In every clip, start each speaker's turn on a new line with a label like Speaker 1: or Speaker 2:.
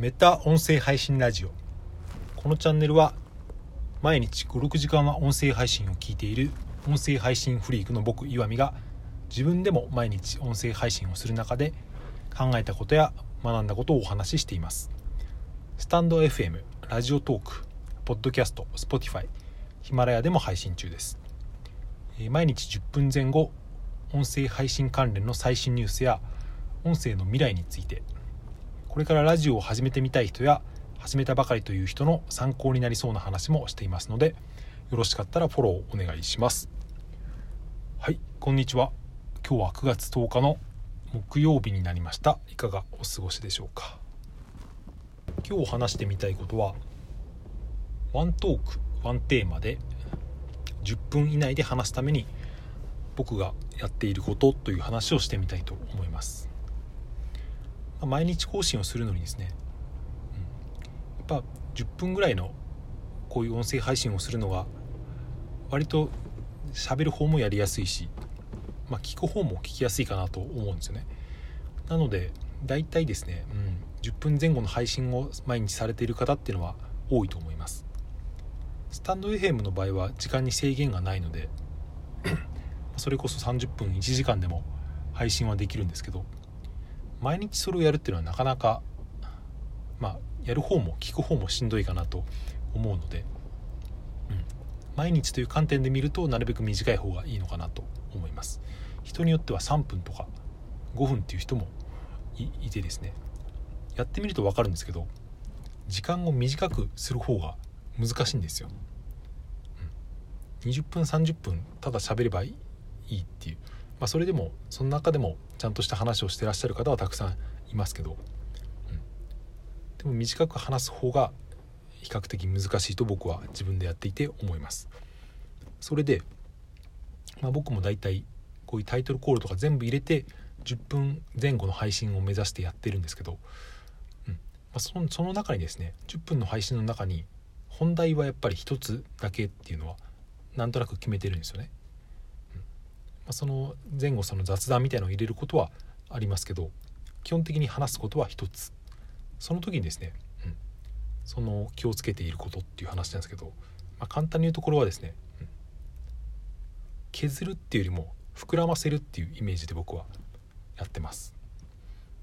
Speaker 1: メタ音声配信ラジオ。このチャンネルは毎日56時間は音声配信を聞いている音声配信フリークの僕岩見が自分でも毎日音声配信をする中で考えたことや学んだことをお話ししています。スタンド FM ラジオトークポッドキャスト Spotify ヒマラヤでも配信中です。毎日10分前後音声配信関連の最新ニュースや音声の未来についてこれからラジオを始めてみたい人や始めたばかりという人の参考になりそうな話もしていますのでよろしかったらフォローお願いします。はいこんにちは。今日は9月10日の木曜日になりました。いかがお過ごしでしょうか？今日話してみたいことはワントークワンテーマで10分以内で話すために僕がやっていることという話をしてみたいと思います。毎日更新をするのにですね、うん、やっぱ10分ぐらいのこういう音声配信をするのが割と喋る方もやりやすいし、まあ、聞く方も聞きやすいかなと思うんですよね。なので大体ですね、うん、10分前後の配信を毎日されている方っていうのは多いと思います。スタンド FM の場合は時間に制限がないので それこそ30分1時間でも配信はできるんですけど毎日それをやるっていうのはなかなかまあやる方も聞く方もしんどいかなと思うので、うん、毎日という観点で見るとなるべく短い方がいいのかなと思います。人によっては3分とか5分っていう人もいてですね。やってみると分かるんですけど時間を短くする方が難しいんですよ、うん、20分30分ただ喋ればいいっていう。まあ、それでもその中でもちゃんとした話をしてらっしゃる方はたくさんいますけど、うん、でも短く話す方が比較的難しいと僕は自分でやっていて思います。それで、まあ、僕もだいたいこういうタイトルコールとか全部入れて10分前後の配信を目指してやってるんですけど、うん。まあ、そのその中にですね10分の配信の中に本題はやっぱり1つだけっていうのはなんとなく決めてるんですよね、その前後その雑談みたいのを入れることはありますけど基本的に話すことは一つ。その時にですね、うん、その気をつけていることっていう話なんですけど、まあ、簡単に言うところはですね、うん、削るっていうよりも膨らませるっていうイメージで僕はやってます、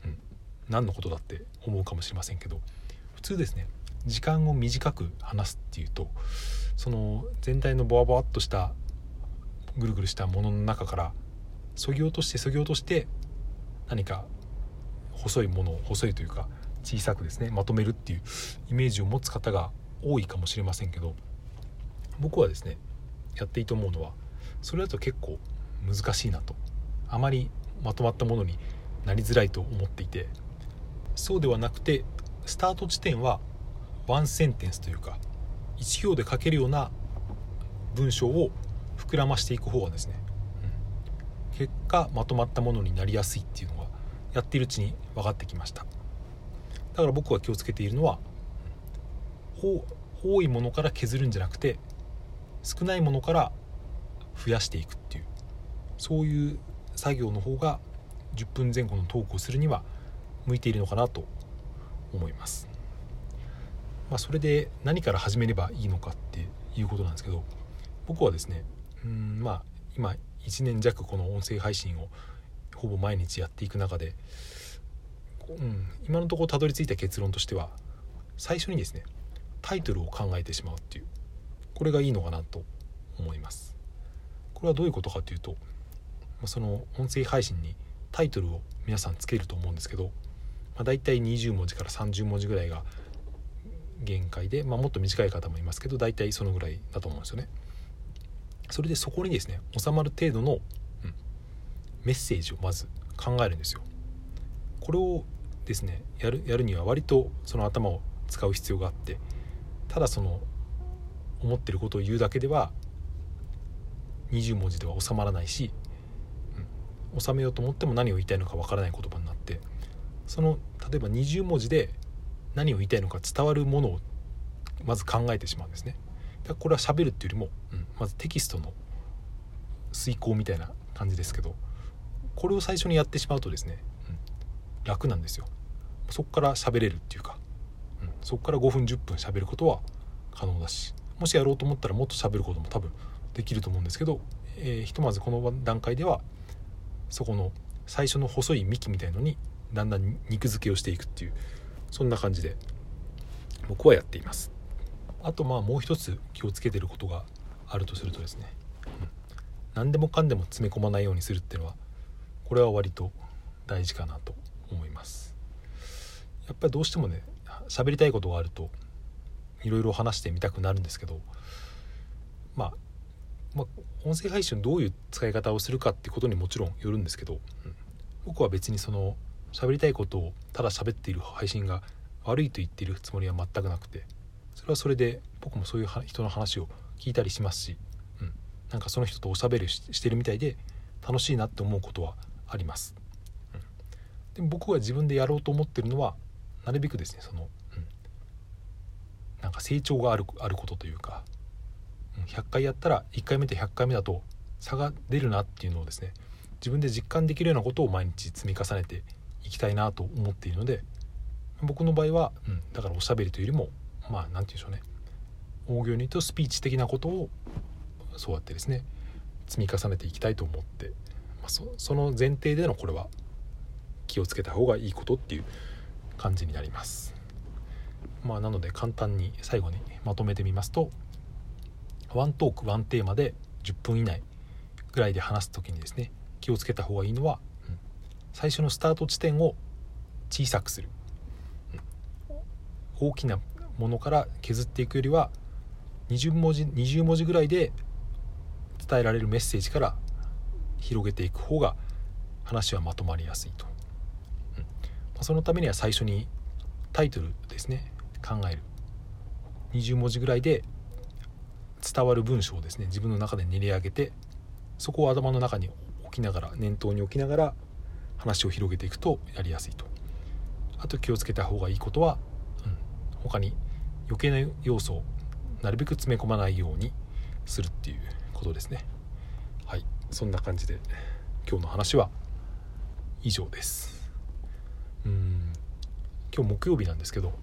Speaker 1: うん、何のことだって思うかもしれませんけど普通ですね時間を短く話すっていうとその全体のボワボワっとしたぐるぐるしたものの中からそぎ落としてそぎ落として何か細いものを細いというか小さくですねまとめるっていうイメージを持つ方が多いかもしれませんけど僕はですねやっていいと思うのはそれだと結構難しいなと。あまりまとまったものになりづらいと思っていてそうではなくてスタート地点はワンセンテンスというか1行で書けるような文章を膨らましていく方がですね、うん、結果まとまったものになりやすいっていうのがやっているうちに分かってきましただから僕が気をつけているのは、多いものから削るんじゃなくて少ないものから増やしていくっていうそういう作業の方が10分前後のトークをするには向いているのかなと思います。まあ、それで何から始めればいいのかっていうことなんですけど僕はですねうんまあ今1年弱この音声配信をほぼ毎日やっていく中で、うん、今のところたどり着いた結論としては最初にですねタイトルを考えてしまうっていうこれがいいのかなと思いますこれはどういうことかというとその音声配信にタイトルを皆さんつけると思うんですけど、まあ、大体20文字から30文字ぐらいが限界で、まあ、もっと短い方もいますけど大体そのぐらいだと思うんですよね。それでそこにですね収まる程度の、うん、メッセージをまず考えるんですよ。これをですねやるやるには割とその頭を使う必要があってただその思ってることを言うだけでは20文字では収まらないし、うん、収めようと思っても何を言いたいのかわからない言葉になってその例えば20文字で何を言いたいのか伝わるものをまず考えてしまうんですね。これは喋るっていうよりも、うん、まずテキストの遂行みたいな感じですけどこれを最初にやってしまうとですね、うん、楽なんですよ。そこから喋れるっていうか、うんそこから5分10分喋ることは可能だしもしやろうと思ったらもっと喋ることも多分できると思うんですけど、えー、ひとまずこの段階ではそこの最初の細い幹みたいのにだんだん肉付けをしていくっていうそんな感じで僕はやっています。あとまあもう一つ気をつけてることがあるとするとですね、うん、何でもかんでも詰め込まないようにするっていうのはこれは割と大事かなと思います。やっぱりどうしてもね喋りたいことがあるといろいろ話してみたくなるんですけど、まあ、まあ音声配信どういう使い方をするかってことにもちろんよるんですけど、うん、僕は別にその喋りたいことをただ喋っている配信が悪いと言っているつもりは全くなくてそれはそれで僕もそういう人の話を聞いたりしますし、うん、なんかその人とおしゃべりしてるみたいで楽しいなって思うことはあります、うん、でも僕が自分でやろうと思ってるのはなるべくですねその、うん、なんか成長があるあることというか100回やったら1回目と100回目だと差が出るなっていうのをですね自分で実感できるようなことを毎日積み重ねていきたいなと思っているので僕の場合は、うん、だからおしゃべりというよりもまあ何て言うんでしょうね。大行に言うとスピーチ的なことをそうやってですね積み重ねていきたいと思って、まあ、その前提でのこれは気をつけた方がいいことっていう感じになります。まあ、なので簡単に最後にまとめてみますとワントークワンテーマで10分以内ぐらいで話す時にですね気をつけた方がいいのは、うん、最初のスタート地点を小さくする、うん、大きなものから削っていくよりは20文字20文字ぐらいで伝えられるメッセージから広げていく方が話はまとまりやすいと、うん。ま、そのためには最初にタイトルですね考える。20文字ぐらいで伝わる文章をですね自分の中で練り上げてそこを頭の中に置きながら念頭に置きながら話を広げていくとやりやすいと。あと気をつけた方がいいことは、うん、他に余計な要素をなるべく詰め込まないようにするっていうことですね。はい。そんな感じで今日の話は以上です。うん。今日木曜日なんですけど、うん、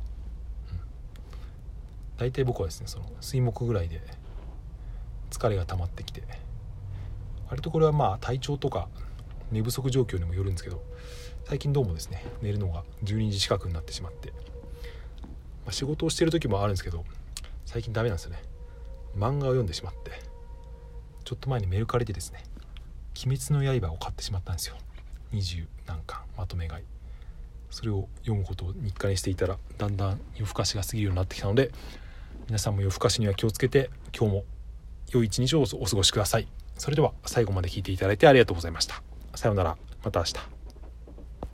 Speaker 1: 大体僕はですねその水木ぐらいで疲れが溜まってきて割とこれはまあ体調とか寝不足状況にもよるんですけど最近どうもですね寝るのが12時近くになってしまって、まあ、仕事をしてる時もあるんですけど最近ダメなんですよね。漫画を読んでしまってちょっと前にメルカリでですね「鬼滅の刃」を買ってしまったんですよ。20何巻まとめ買い。それを読むことを日課にしていたらだんだん夜更かしが過ぎるようになってきたので皆さんも夜更かしには気をつけて今日も良い一日をお過ごしください。それでは最後まで聞いていただいてありがとうございました。さようなら。また明日。